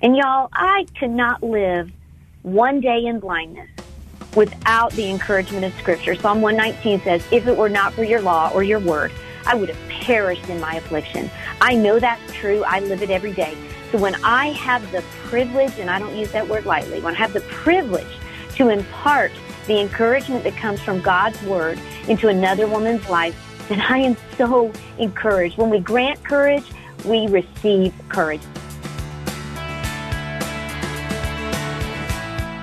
And y'all, I could not live one day in blindness without the encouragement of Scripture. Psalm 119 says, If it were not for your law or your word, I would have perished in my affliction. I know that's true. I live it every day. So when I have the privilege, and I don't use that word lightly, when I have the privilege to impart the encouragement that comes from God's word into another woman's life, then I am so encouraged. When we grant courage, we receive courage.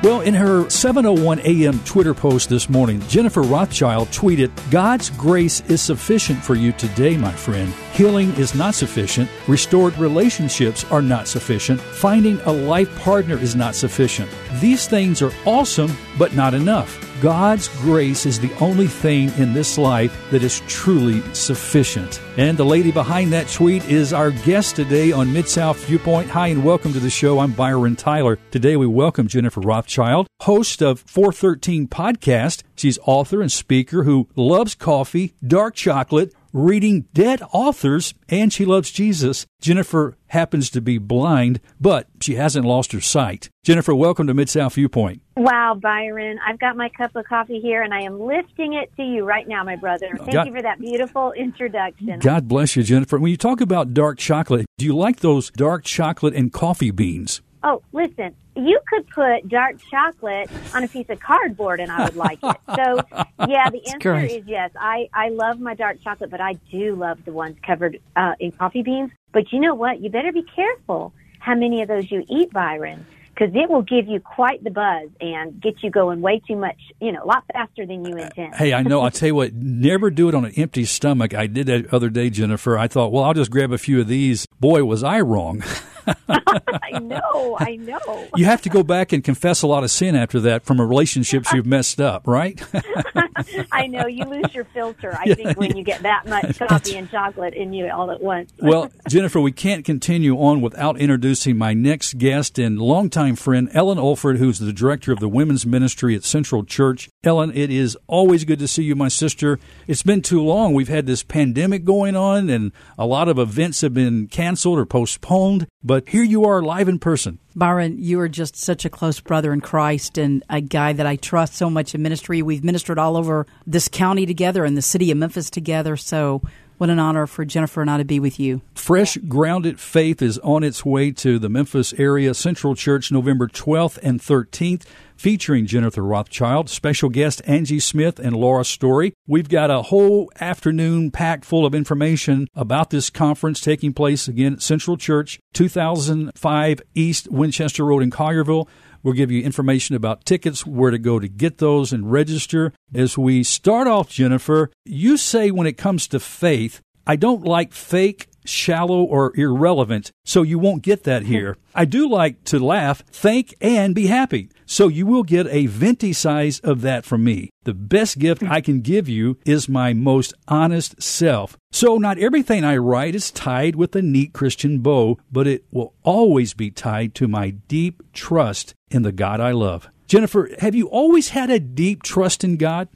Well, in her 7:01 a.m. Twitter post this morning, Jennifer Rothschild tweeted, "God's grace is sufficient for you today, my friend. Healing is not sufficient. Restored relationships are not sufficient. Finding a life partner is not sufficient. These things are awesome, but not enough. God's grace is the only thing in this life that is truly sufficient. And the lady behind that tweet is our guest today on Mid South Viewpoint. Hi, and welcome to the show. I'm Byron Tyler. Today we welcome Jennifer Rothschild, host of 413 Podcast. She's author and speaker who loves coffee, dark chocolate, reading dead authors, and she loves Jesus. Jennifer happens to be blind, but she hasn't lost her sight. Jennifer, welcome to Mid South Viewpoint. Wow, Byron. I've got my cup of coffee here and I am lifting it to you right now, my brother. Thank God, you for that beautiful introduction. God bless you, Jennifer. When you talk about dark chocolate, do you like those dark chocolate and coffee beans? Oh, listen, you could put dark chocolate on a piece of cardboard and I would like it. So, yeah, the answer is yes. I, I love my dark chocolate, but I do love the ones covered uh, in coffee beans. But you know what? You better be careful how many of those you eat, Byron because it will give you quite the buzz and get you going way too much, you know, a lot faster than you intend. Hey, I know. I'll tell you what, never do it on an empty stomach. I did that other day, Jennifer. I thought, well, I'll just grab a few of these. Boy, was I wrong. I know, I know. You have to go back and confess a lot of sin after that from a relationships you've messed up, right? I know. You lose your filter, I think, when you get that much coffee and chocolate in you all at once. well, Jennifer, we can't continue on without introducing my next guest and longtime friend, Ellen Olford, who's the director of the women's ministry at Central Church. Ellen, it is always good to see you, my sister. It's been too long. We've had this pandemic going on, and a lot of events have been canceled or postponed. But here you are live in person. Byron, you are just such a close brother in Christ and a guy that I trust so much in ministry. We've ministered all over this county together and the city of Memphis together. So what an honor for Jennifer and I to be with you. Fresh Grounded Faith is on its way to the Memphis area Central Church November 12th and 13th featuring Jennifer Rothschild, special guest Angie Smith and Laura Story. We've got a whole afternoon packed full of information about this conference taking place again at Central Church, 2005 East Winchester Road in Collierville. We'll give you information about tickets, where to go to get those and register. As we start off, Jennifer, you say when it comes to faith, I don't like fake shallow or irrelevant, so you won't get that mm-hmm. here. I do like to laugh, think, and be happy. So you will get a venti size of that from me. The best gift mm-hmm. I can give you is my most honest self. So not everything I write is tied with a neat Christian bow, but it will always be tied to my deep trust in the God I love. Jennifer, have you always had a deep trust in God?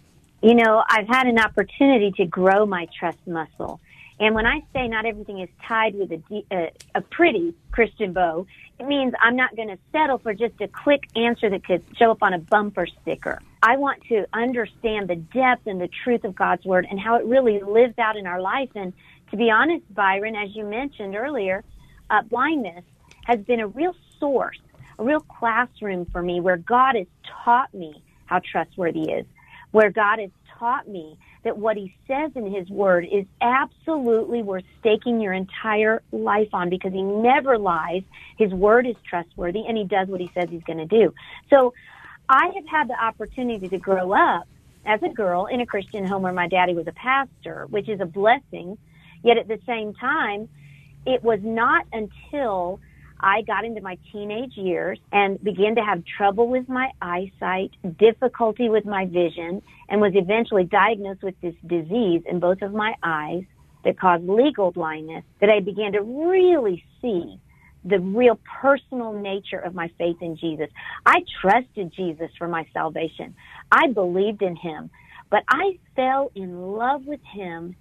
You know, I've had an opportunity to grow my trust muscle. And when I say not everything is tied with a, a, a pretty Christian bow, it means I'm not going to settle for just a quick answer that could show up on a bumper sticker. I want to understand the depth and the truth of God's word and how it really lives out in our life. And to be honest, Byron, as you mentioned earlier, uh, blindness has been a real source, a real classroom for me where God has taught me how trustworthy is, where God has taught me that what he says in his word is absolutely worth staking your entire life on because he never lies. His word is trustworthy and he does what he says he's going to do. So I have had the opportunity to grow up as a girl in a Christian home where my daddy was a pastor, which is a blessing. Yet at the same time, it was not until I got into my teenage years and began to have trouble with my eyesight, difficulty with my vision, and was eventually diagnosed with this disease in both of my eyes that caused legal blindness that I began to really see the real personal nature of my faith in Jesus. I trusted Jesus for my salvation. I believed in him, but I fell in love with him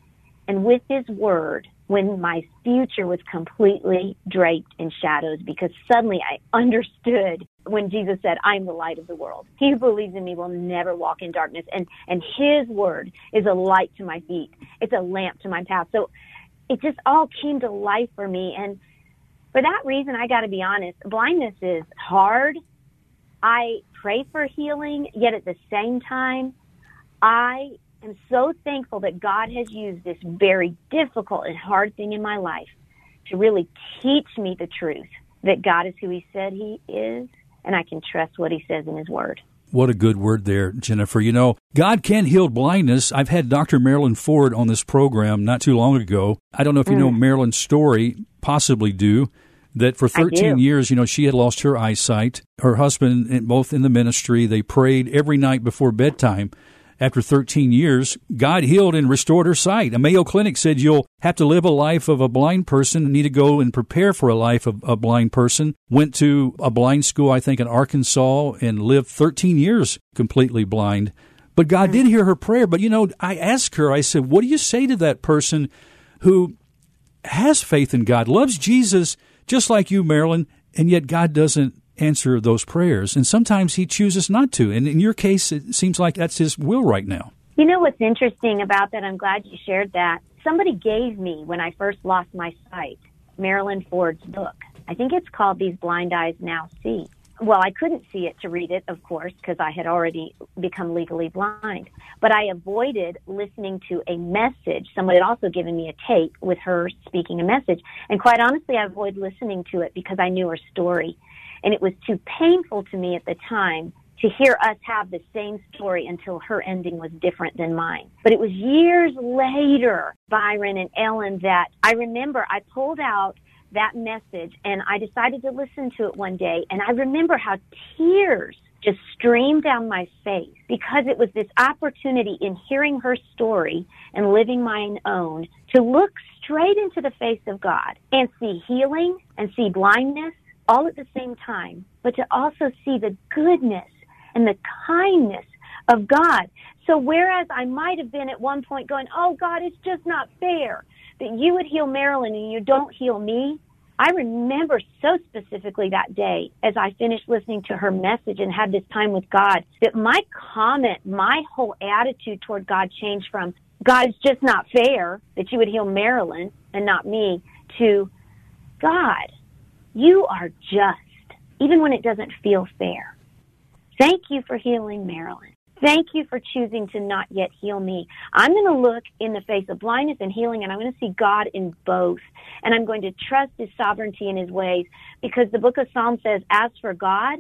and with his word when my future was completely draped in shadows because suddenly I understood when Jesus said, I'm the light of the world. He who believes in me will never walk in darkness. And, and his word is a light to my feet. It's a lamp to my path. So it just all came to life for me. And for that reason, I got to be honest, blindness is hard. I pray for healing, yet at the same time, I am so thankful that God has used this very difficult and hard thing in my life to really teach me the truth that God is who He said He is, and I can trust what He says in His Word. What a good word there, Jennifer. You know, God can heal blindness. I've had Dr. Marilyn Ford on this program not too long ago. I don't know if you mm. know Marilyn's story, possibly do that for 13 years, you know, she had lost her eyesight. Her husband, both in the ministry, they prayed every night before bedtime after 13 years, God healed and restored her sight. A Mayo Clinic said you'll have to live a life of a blind person, need to go and prepare for a life of a blind person. Went to a blind school, I think, in Arkansas and lived 13 years completely blind. But God did hear her prayer. But, you know, I asked her, I said, what do you say to that person who has faith in God, loves Jesus just like you, Marilyn, and yet God doesn't answer those prayers. And sometimes he chooses not to. And in your case, it seems like that's his will right now. You know what's interesting about that? I'm glad you shared that. Somebody gave me, when I first lost my sight, Marilyn Ford's book. I think it's called These Blind Eyes Now See. Well, I couldn't see it to read it, of course, because I had already become legally blind. But I avoided listening to a message. Someone had also given me a tape with her speaking a message. And quite honestly, I avoided listening to it because I knew her story. And it was too painful to me at the time to hear us have the same story until her ending was different than mine. But it was years later, Byron and Ellen, that I remember I pulled out that message and I decided to listen to it one day. And I remember how tears just streamed down my face because it was this opportunity in hearing her story and living mine own to look straight into the face of God and see healing and see blindness all at the same time, but to also see the goodness and the kindness of God. So whereas I might have been at one point going, oh God, it's just not fair that you would heal Marilyn and you don't heal me. I remember so specifically that day as I finished listening to her message and had this time with God that my comment, my whole attitude toward God changed from God is just not fair that you would heal Marilyn and not me to God, you are just, even when it doesn't feel fair. Thank you for healing Marilyn. Thank you for choosing to not yet heal me. I'm going to look in the face of blindness and healing, and I'm going to see God in both. And I'm going to trust His sovereignty and His ways because the book of Psalms says, as for God,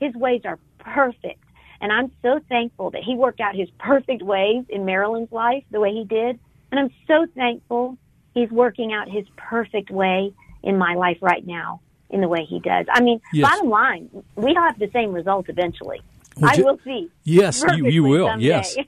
His ways are perfect. And I'm so thankful that He worked out His perfect ways in Marilyn's life the way He did. And I'm so thankful He's working out His perfect way in my life right now in the way he does. I mean, yes. bottom line, we have the same result eventually. Well, I will see. Yes, you, you will. Someday. Yes.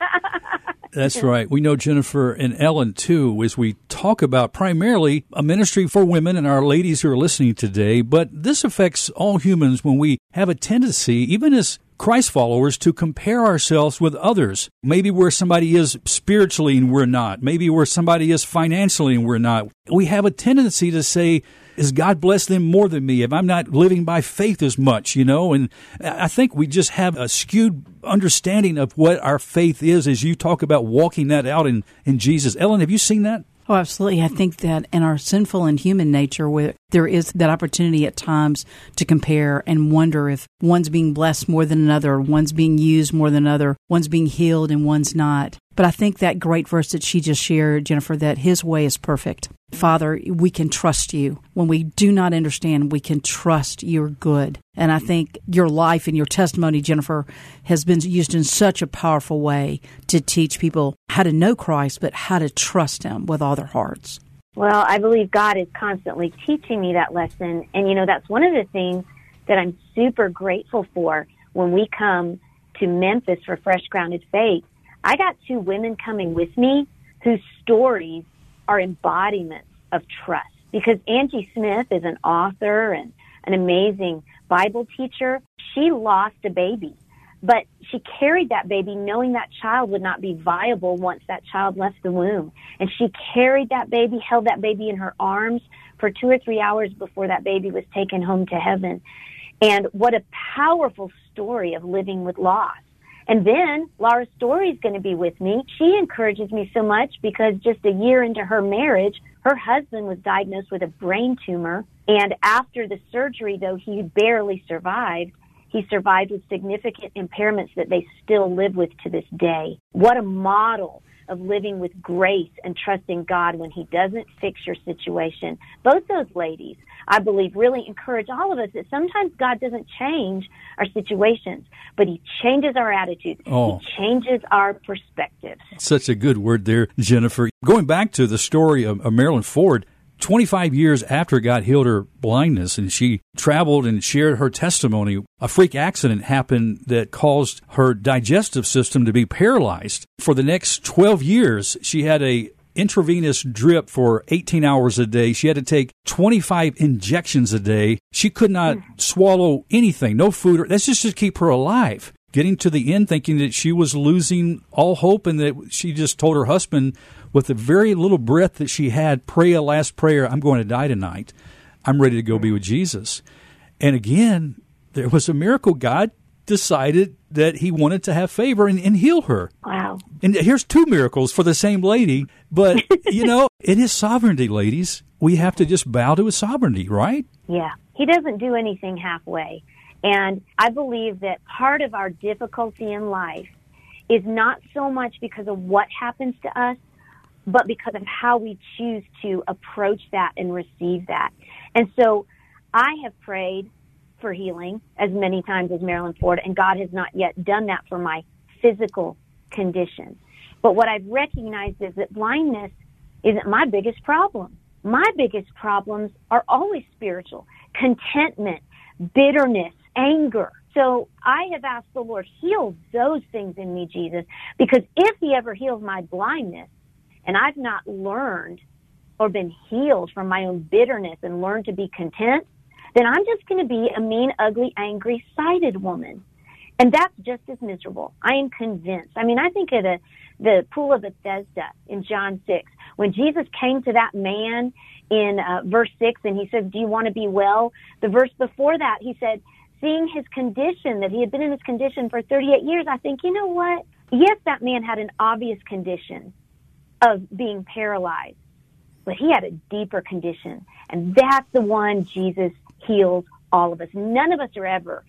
That's right. We know Jennifer and Ellen too, as we talk about primarily a ministry for women and our ladies who are listening today. But this affects all humans when we have a tendency, even as Christ followers to compare ourselves with others. Maybe where somebody is spiritually and we're not. Maybe where somebody is financially and we're not. We have a tendency to say, is God bless them more than me if I'm not living by faith as much, you know? And I think we just have a skewed understanding of what our faith is as you talk about walking that out in, in Jesus. Ellen, have you seen that? Oh, absolutely. I think that in our sinful and human nature, where there is that opportunity at times to compare and wonder if one's being blessed more than another, one's being used more than another, one's being healed and one's not. But I think that great verse that she just shared, Jennifer, that his way is perfect. Father, we can trust you. When we do not understand, we can trust you're good. And I think your life and your testimony, Jennifer, has been used in such a powerful way to teach people how to know Christ, but how to trust him with all their hearts. Well, I believe God is constantly teaching me that lesson. And, you know, that's one of the things that I'm super grateful for when we come to Memphis for Fresh Grounded Faith I got two women coming with me whose stories are embodiments of trust because Angie Smith is an author and an amazing Bible teacher. She lost a baby But she carried that baby knowing that child would not be viable once that child left the womb. And she carried that baby, held that baby in her arms for two or three hours before that baby was taken home to heaven. And what a powerful story of living with loss. And then Laura Story is going to be with me. She encourages me so much because just a year into her marriage, her husband was diagnosed with a brain tumor. And after the surgery, though he barely survived, he survived with significant impairments that they still live with to this day. What a model of living with grace and trusting God when He doesn't fix your situation. Both those ladies, I believe, really encourage all of us that sometimes God doesn't change our situations, but He changes our attitudes. Oh. He changes our perspectives. Such a good word there, Jennifer. Going back to the story of, of Marilyn Ford, 25 years after God healed her blindness and she traveled and shared her testimony, a freak accident happened that caused her digestive system to be paralyzed. For the next 12 years, she had a intravenous drip for 18 hours a day. She had to take 25 injections a day. She could not hmm. swallow anything, no food. That's just to keep her alive. Getting to the end, thinking that she was losing all hope, and that she just told her husband, with the very little breath that she had, pray a last prayer, I'm going to die tonight. I'm ready to go be with Jesus. And again, there was a miracle. God decided that he wanted to have favor and, and heal her. Wow. And here's two miracles for the same lady. But, you know, it is sovereignty, ladies. We have to just bow to his sovereignty, right? Yeah. He doesn't do anything halfway. And I believe that part of our difficulty in life is not so much because of what happens to us, but because of how we choose to approach that and receive that. And so I have prayed for healing as many times as Marilyn Ford, and God has not yet done that for my physical condition. But what I've recognized is that blindness isn't my biggest problem. My biggest problems are always spiritual contentment, bitterness, anger. So I have asked the Lord, heal those things in me, Jesus, because if He ever heals my blindness, and I've not learned or been healed from my own bitterness and learned to be content, then I'm just going to be a mean, ugly, angry, sighted woman. And that's just as miserable. I am convinced. I mean, I think of the, the pool of Bethesda in John 6, when Jesus came to that man in uh, verse 6 and he says, Do you want to be well? The verse before that, he said, Seeing his condition, that he had been in his condition for 38 years, I think, you know what? Yes, that man had an obvious condition of being paralyzed. But he had a deeper condition. And that's the one Jesus heals all of us. None of us are ever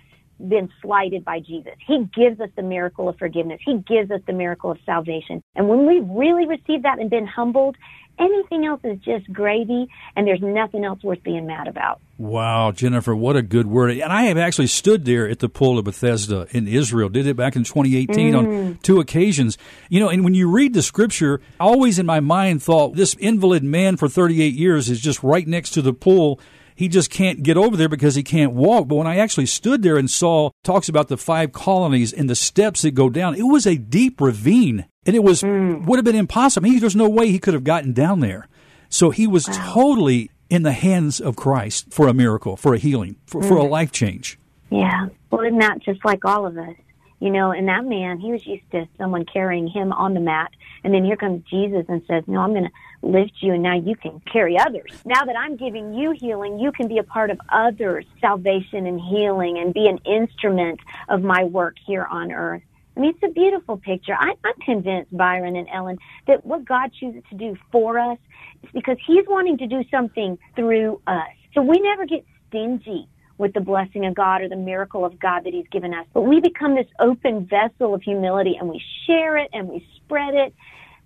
been slighted by Jesus. He gives us the miracle of forgiveness. He gives us the miracle of salvation. And when we've really receive that and been humbled, anything else is just gravy and there's nothing else worth being mad about. Wow, Jennifer, what a good word. And I have actually stood there at the pool of Bethesda in Israel, did it back in 2018 mm. on two occasions. You know, and when you read the scripture, always in my mind thought this invalid man for 38 years is just right next to the pool he just can't get over there because he can't walk. But when I actually stood there and saw talks about the five colonies and the steps that go down, it was a deep ravine, and it was mm. would have been impossible. He, there's no way he could have gotten down there. So he was wow. totally in the hands of Christ for a miracle, for a healing, for, mm. for a mm. life change. Yeah. Well, isn't that just like all of us? You know, and that man, he was used to someone carrying him on the mat. And then here comes Jesus and says, No, I'm going to lift you and now you can carry others. Now that I'm giving you healing, you can be a part of others' salvation and healing and be an instrument of my work here on earth. I mean, it's a beautiful picture. I, I'm convinced, Byron and Ellen, that what God chooses to do for us is because He's wanting to do something through us. So we never get stingy with the blessing of God or the miracle of God that He's given us. But we become this open vessel of humility and we share it and we spread it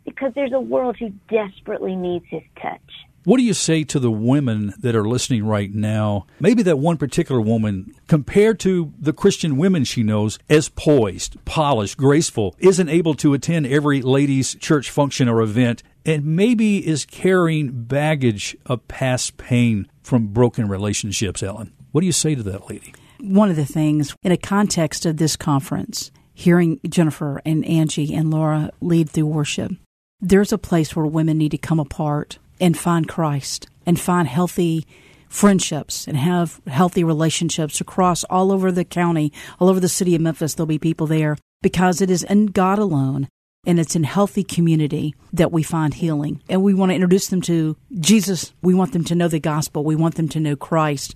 because there's a world who desperately needs his touch. What do you say to the women that are listening right now? Maybe that one particular woman, compared to the Christian women she knows, as poised, polished, graceful, isn't able to attend every ladies' church function or event, and maybe is carrying baggage of past pain from broken relationships, Ellen. What do you say to that lady? One of the things in a context of this conference, hearing Jennifer and Angie and Laura lead through worship, there's a place where women need to come apart and find Christ and find healthy friendships and have healthy relationships across all over the county, all over the city of Memphis. There'll be people there because it is in God alone and it's in healthy community that we find healing. And we want to introduce them to Jesus. We want them to know the gospel. We want them to know Christ.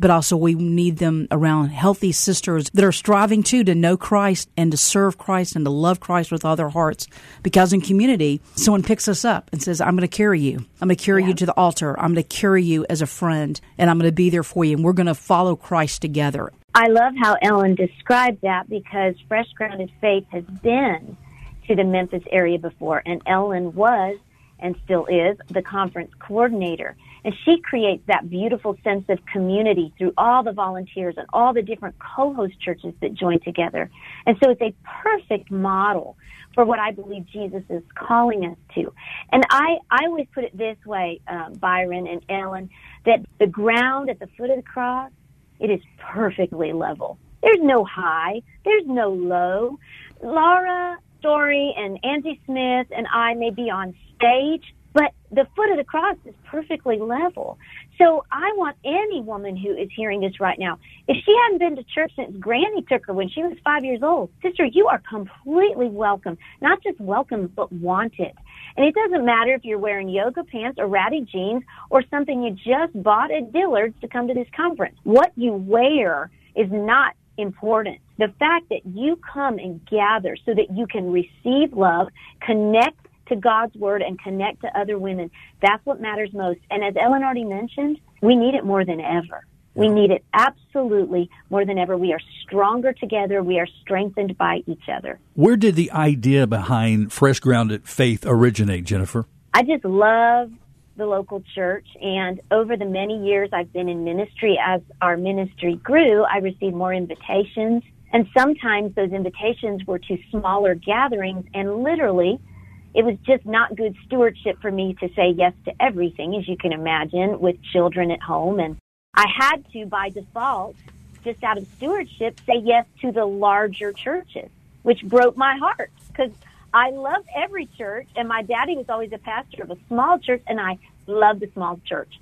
But also we need them around healthy sisters that are striving too to know Christ and to serve Christ and to love Christ with all their hearts. Because in community, someone picks us up and says, I'm going to carry you. I'm going to carry yeah. you to the altar. I'm going to carry you as a friend and I'm going to be there for you. And we're going to follow Christ together. I love how Ellen described that because Fresh Grounded Faith has been to the Memphis area before, and Ellen was and still is the conference coordinator. And she creates that beautiful sense of community through all the volunteers and all the different co-host churches that join together. And so it's a perfect model for what I believe Jesus is calling us to. And I, I always put it this way, uh, Byron and Ellen, that the ground at the foot of the cross, it is perfectly level. There's no high. There's no low. Laura Story and Angie Smith and I may be on stage, but the foot of the cross is perfectly level. So I want any woman who is hearing this right now, if she hadn't been to church since Granny took her when she was five years old, sister, you are completely welcome. Not just welcome, but wanted. And it doesn't matter if you're wearing yoga pants or ratty jeans or something you just bought at Dillard's to come to this conference. What you wear is not important. The fact that you come and gather so that you can receive love, connect to God's word and connect to other women, that's what matters most. And as Ellen already mentioned, we need it more than ever. We need it absolutely more than ever. We are stronger together. We are strengthened by each other. Where did the idea behind Fresh Grounded Faith originate, Jennifer? I just love the local church. And over the many years I've been in ministry, as our ministry grew, I received more invitations. And sometimes those invitations were to smaller gatherings, and literally, it was just not good stewardship for me to say yes to everything, as you can imagine, with children at home. And I had to, by default, just out of stewardship, say yes to the larger churches, which broke my heart because I love every church, and my daddy was always a pastor of a small church, and I love the small church.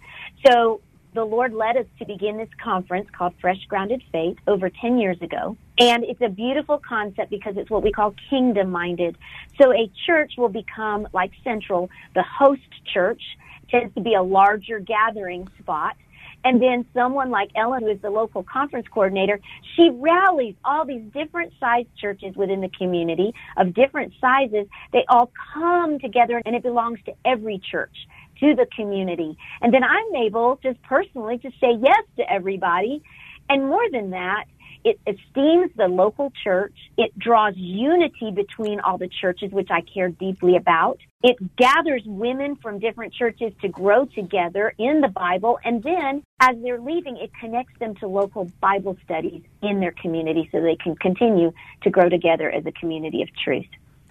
So the Lord led us to begin this conference called Fresh Grounded Faith over 10 years ago. And it's a beautiful concept because it's what we call kingdom minded. So a church will become like Central, the host church tends to be a larger gathering spot and then someone like Ellen, who is the local conference coordinator, she rallies all these different sized churches within the community of different sizes. They all come together and it belongs to every church to the community. And then I'm able just personally to say yes to everybody. And more than that, it esteems the local church. It draws unity between all the churches, which I care deeply about. It gathers women from different churches to grow together in the Bible. And then as they're leaving, it connects them to local Bible studies in their community so they can continue to grow together as a community of truth.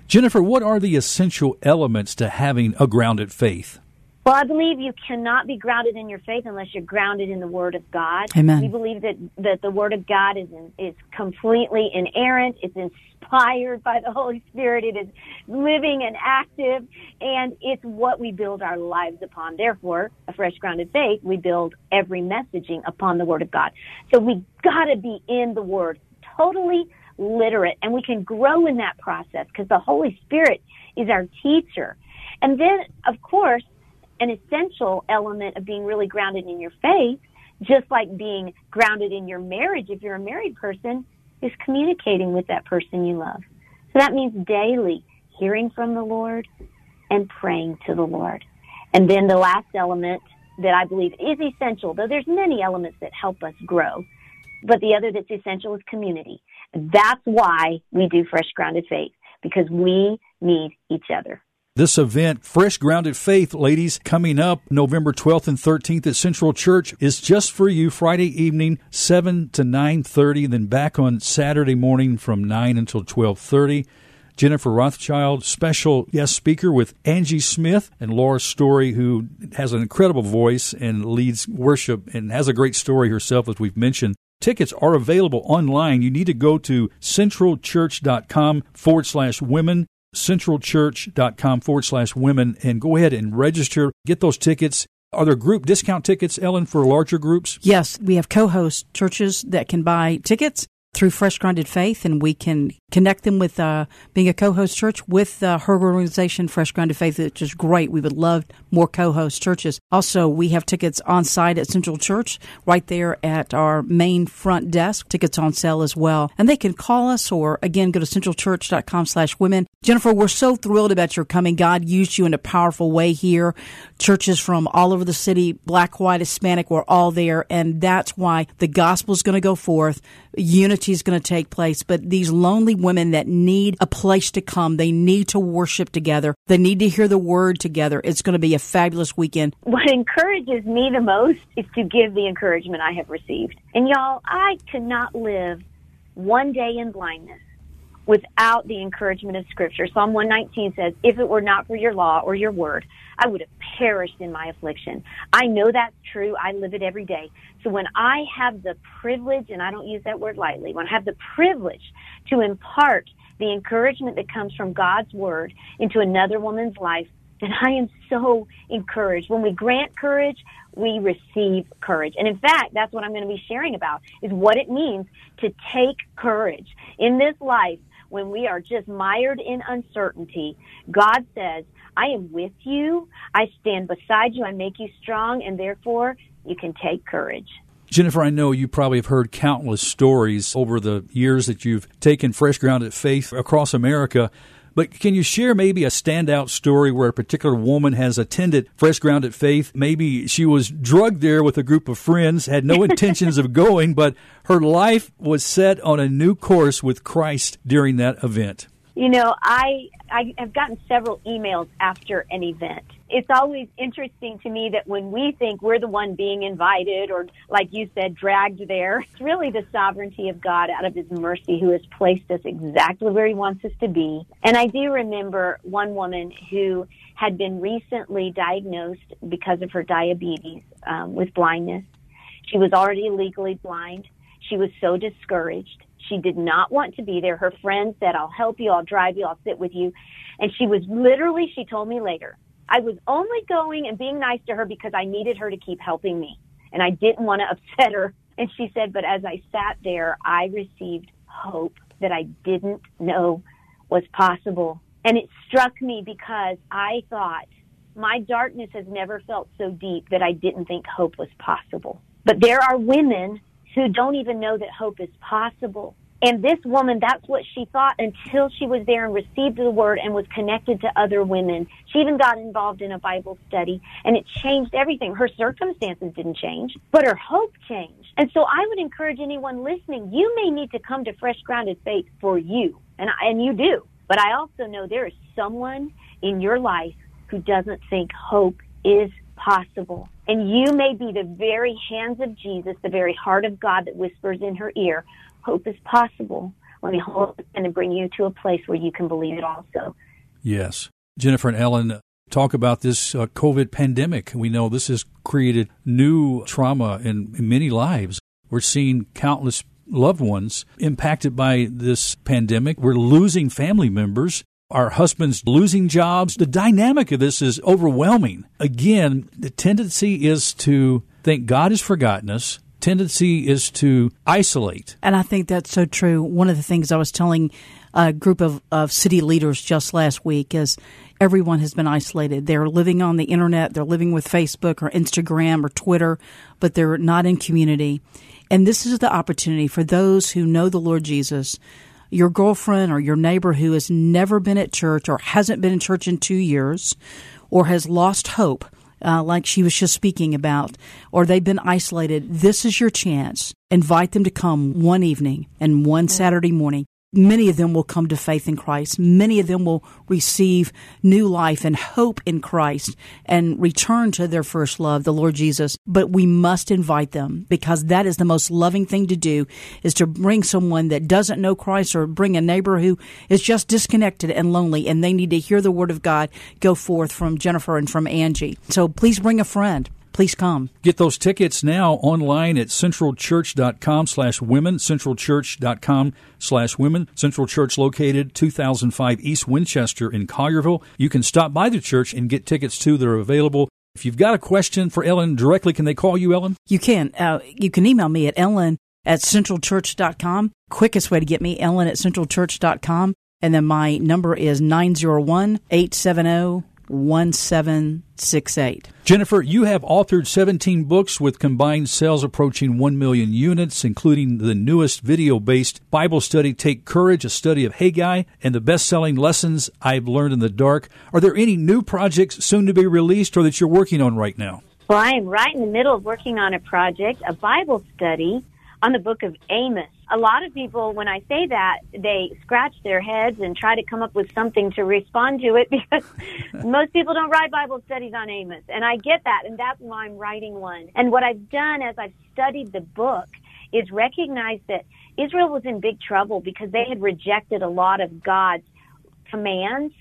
Jennifer, what are the essential elements to having a grounded faith? Well, I believe you cannot be grounded in your faith unless you're grounded in the Word of God. Amen. We believe that, that the Word of God is in, is completely inerrant. It's inspired by the Holy Spirit. It is living and active, and it's what we build our lives upon. Therefore, a fresh grounded faith, we build every messaging upon the Word of God. So we gotta be in the Word, totally literate, and we can grow in that process because the Holy Spirit is our teacher. And then, of course, an essential element of being really grounded in your faith, just like being grounded in your marriage, if you're a married person, is communicating with that person you love. So that means daily hearing from the Lord and praying to the Lord. And then the last element that I believe is essential, though there's many elements that help us grow, but the other that's essential is community. That's why we do Fresh Grounded Faith, because we need each other. This event, Fresh Grounded Faith, ladies, coming up November 12th and 13th at Central Church is just for you Friday evening 7 to 9:30 then back on Saturday morning from 9 until 12:30. Jennifer Rothschild, special guest speaker with Angie Smith and Laura Story, who has an incredible voice and leads worship and has a great story herself, as we've mentioned. Tickets are available online. You need to go to centralchurch.com forward slash women centralchurch.com forward slash women and go ahead and register. Get those tickets. Are there group discount tickets, Ellen, for larger groups? Yes, we have co host churches that can buy tickets through Fresh Grounded Faith, and we can connect them with uh, being a co-host church with uh, her organization, Fresh Grounded Faith, which is great. We would love more co-host churches. Also, we have tickets on site at Central Church, right there at our main front desk. Tickets on sale as well, and they can call us or again go to centralchurch.com slash women. Jennifer, we're so thrilled about your coming. God used you in a powerful way here. Churches from all over the city, black, white, Hispanic, we're all there, and that's why the gospel is going to go forth unity is going to take place, but these lonely women that need a place to come, they need to worship together. They need to hear the word together. It's going to be a fabulous weekend. What encourages me the most is to give the encouragement I have received. And y'all, I could not live one day in blindness without the encouragement of Scripture. Psalm 119 says, If it were not for your law or your word, I would have perished in my affliction. I know that's true. I live it every day. So when I have the privilege, and I don't use that word lightly, when I have the privilege to impart the encouragement that comes from God's word into another woman's life, then I am so encouraged. When we grant courage, we receive courage. And in fact, that's what I'm going to be sharing about is what it means to take courage. In this life, when we are just mired in uncertainty, God says, I am with you. I stand beside you. I make you strong, and therefore you can take courage. Jennifer, I know you probably have heard countless stories over the years that you've taken Fresh Grounded Faith across America. But can you share maybe a standout story where a particular woman has attended Fresh Grounded Faith? Maybe she was drugged there with a group of friends, had no intentions of going, but her life was set on a new course with Christ during that event. You know, I I have gotten several emails after an event. It's always interesting to me that when we think we're the one being invited or like you said dragged there, it's really the sovereignty of God out of his mercy who has placed us exactly where he wants us to be. And I do remember one woman who had been recently diagnosed because of her diabetes um, with blindness. She was already legally blind. She was so discouraged she did not want to be there. Her friend said, I'll help you, I'll drive you, I'll sit with you. And she was literally, she told me later, I was only going and being nice to her because I needed her to keep helping me. And I didn't want to upset her. And she said, but as I sat there, I received hope that I didn't know was possible. And it struck me because I thought my darkness has never felt so deep that I didn't think hope was possible. But there are women who don't even know that hope is possible. And this woman, that's what she thought until she was there and received the word and was connected to other women. She even got involved in a Bible study and it changed everything. Her circumstances didn't change, but her hope changed. And so I would encourage anyone listening, you may need to come to Fresh Grounded Faith for you. And, and you do. But I also know there is someone in your life who doesn't think hope is possible. And you may be the very hands of Jesus, the very heart of God that whispers in her ear, hope is possible. Let me hold it and bring you to a place where you can believe it also. Yes. Jennifer and Ellen, talk about this uh, COVID pandemic. We know this has created new trauma in, in many lives. We're seeing countless loved ones impacted by this pandemic. We're losing family members our husbands losing jobs. The dynamic of this is overwhelming. Again, the tendency is to think God has forgotten us. Tendency is to isolate. And I think that's so true. One of the things I was telling a group of, of city leaders just last week is everyone has been isolated. They're living on the internet, they're living with Facebook or Instagram or Twitter, but they're not in community. And this is the opportunity for those who know the Lord Jesus your girlfriend or your neighbor who has never been at church or hasn't been in church in two years or has lost hope, uh, like she was just speaking about, or they've been isolated, this is your chance. Invite them to come one evening and one Saturday morning many of them will come to faith in Christ. Many of them will receive new life and hope in Christ and return to their first love, the Lord Jesus. But we must invite them because that is the most loving thing to do is to bring someone that doesn't know Christ or bring a neighbor who is just disconnected and lonely and they need to hear the word of God go forth from Jennifer and from Angie. So please bring a friend please come. Get those tickets now online at centralchurch.com slash women, centralchurch.com slash women. Central Church located 2005 East Winchester in Collierville. You can stop by the church and get tickets too. They're available If you've got a question for Ellen directly, can they call you, Ellen? You can. Uh, you can email me at ellen at centralchurch.com. Quickest way to get me, ellen at centralchurch.com. And then my number is 901 870 1768. Jennifer, you have authored 17 books with combined sales approaching 1 million units, including the newest video based Bible study, Take Courage, a study of Haggai, and the best selling Lessons I've Learned in the Dark. Are there any new projects soon to be released or that you're working on right now? Well, I am right in the middle of working on a project, a Bible study on the book of Amos. A lot of people, when I say that, they scratch their heads and try to come up with something to respond to it because most people don't write Bible studies on Amos. And I get that, and that's why I'm writing one. And what I've done as I've studied the book is recognize that Israel was in big trouble because they had rejected a lot of God's commands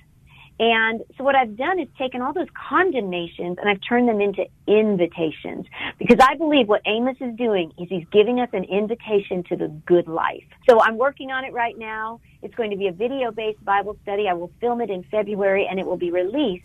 and so what I've done is taken all those condemnations and I've turned them into invitations because I believe what Amos is doing is he's giving us an invitation to the good life. So I'm working on it right now. It's going to be a video based Bible study. I will film it in February and it will be released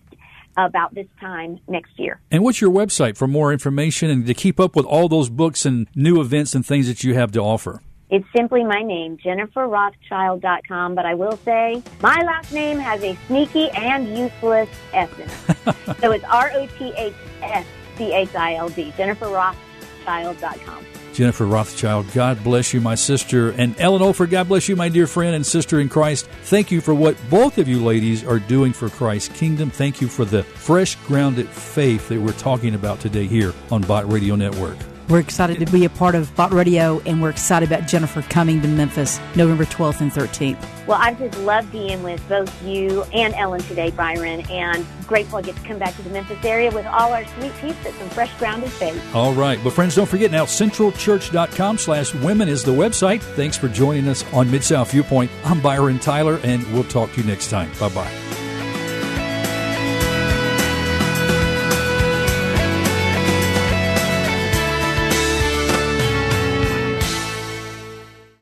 about this time next year. And what's your website for more information and to keep up with all those books and new events and things that you have to offer? It's simply my name, JenniferRothschild.com. But I will say my last name has a sneaky and useless S in it. so it's R O T H S C H I L D, JenniferRothschild.com. Jennifer Rothschild, God bless you, my sister. And Ellen Olford, God bless you, my dear friend and sister in Christ. Thank you for what both of you ladies are doing for Christ's kingdom. Thank you for the fresh, grounded faith that we're talking about today here on Bott Radio Network. We're excited to be a part of Bott Radio, and we're excited about Jennifer coming to Memphis November 12th and 13th. Well, I've just love being with both you and Ellen today, Byron, and grateful I get to come back to the Memphis area with all our sweet peeps at some fresh grounded faith. All right. But friends, don't forget now, centralchurch.com slash women is the website. Thanks for joining us on Mid-South Viewpoint. I'm Byron Tyler, and we'll talk to you next time. Bye-bye.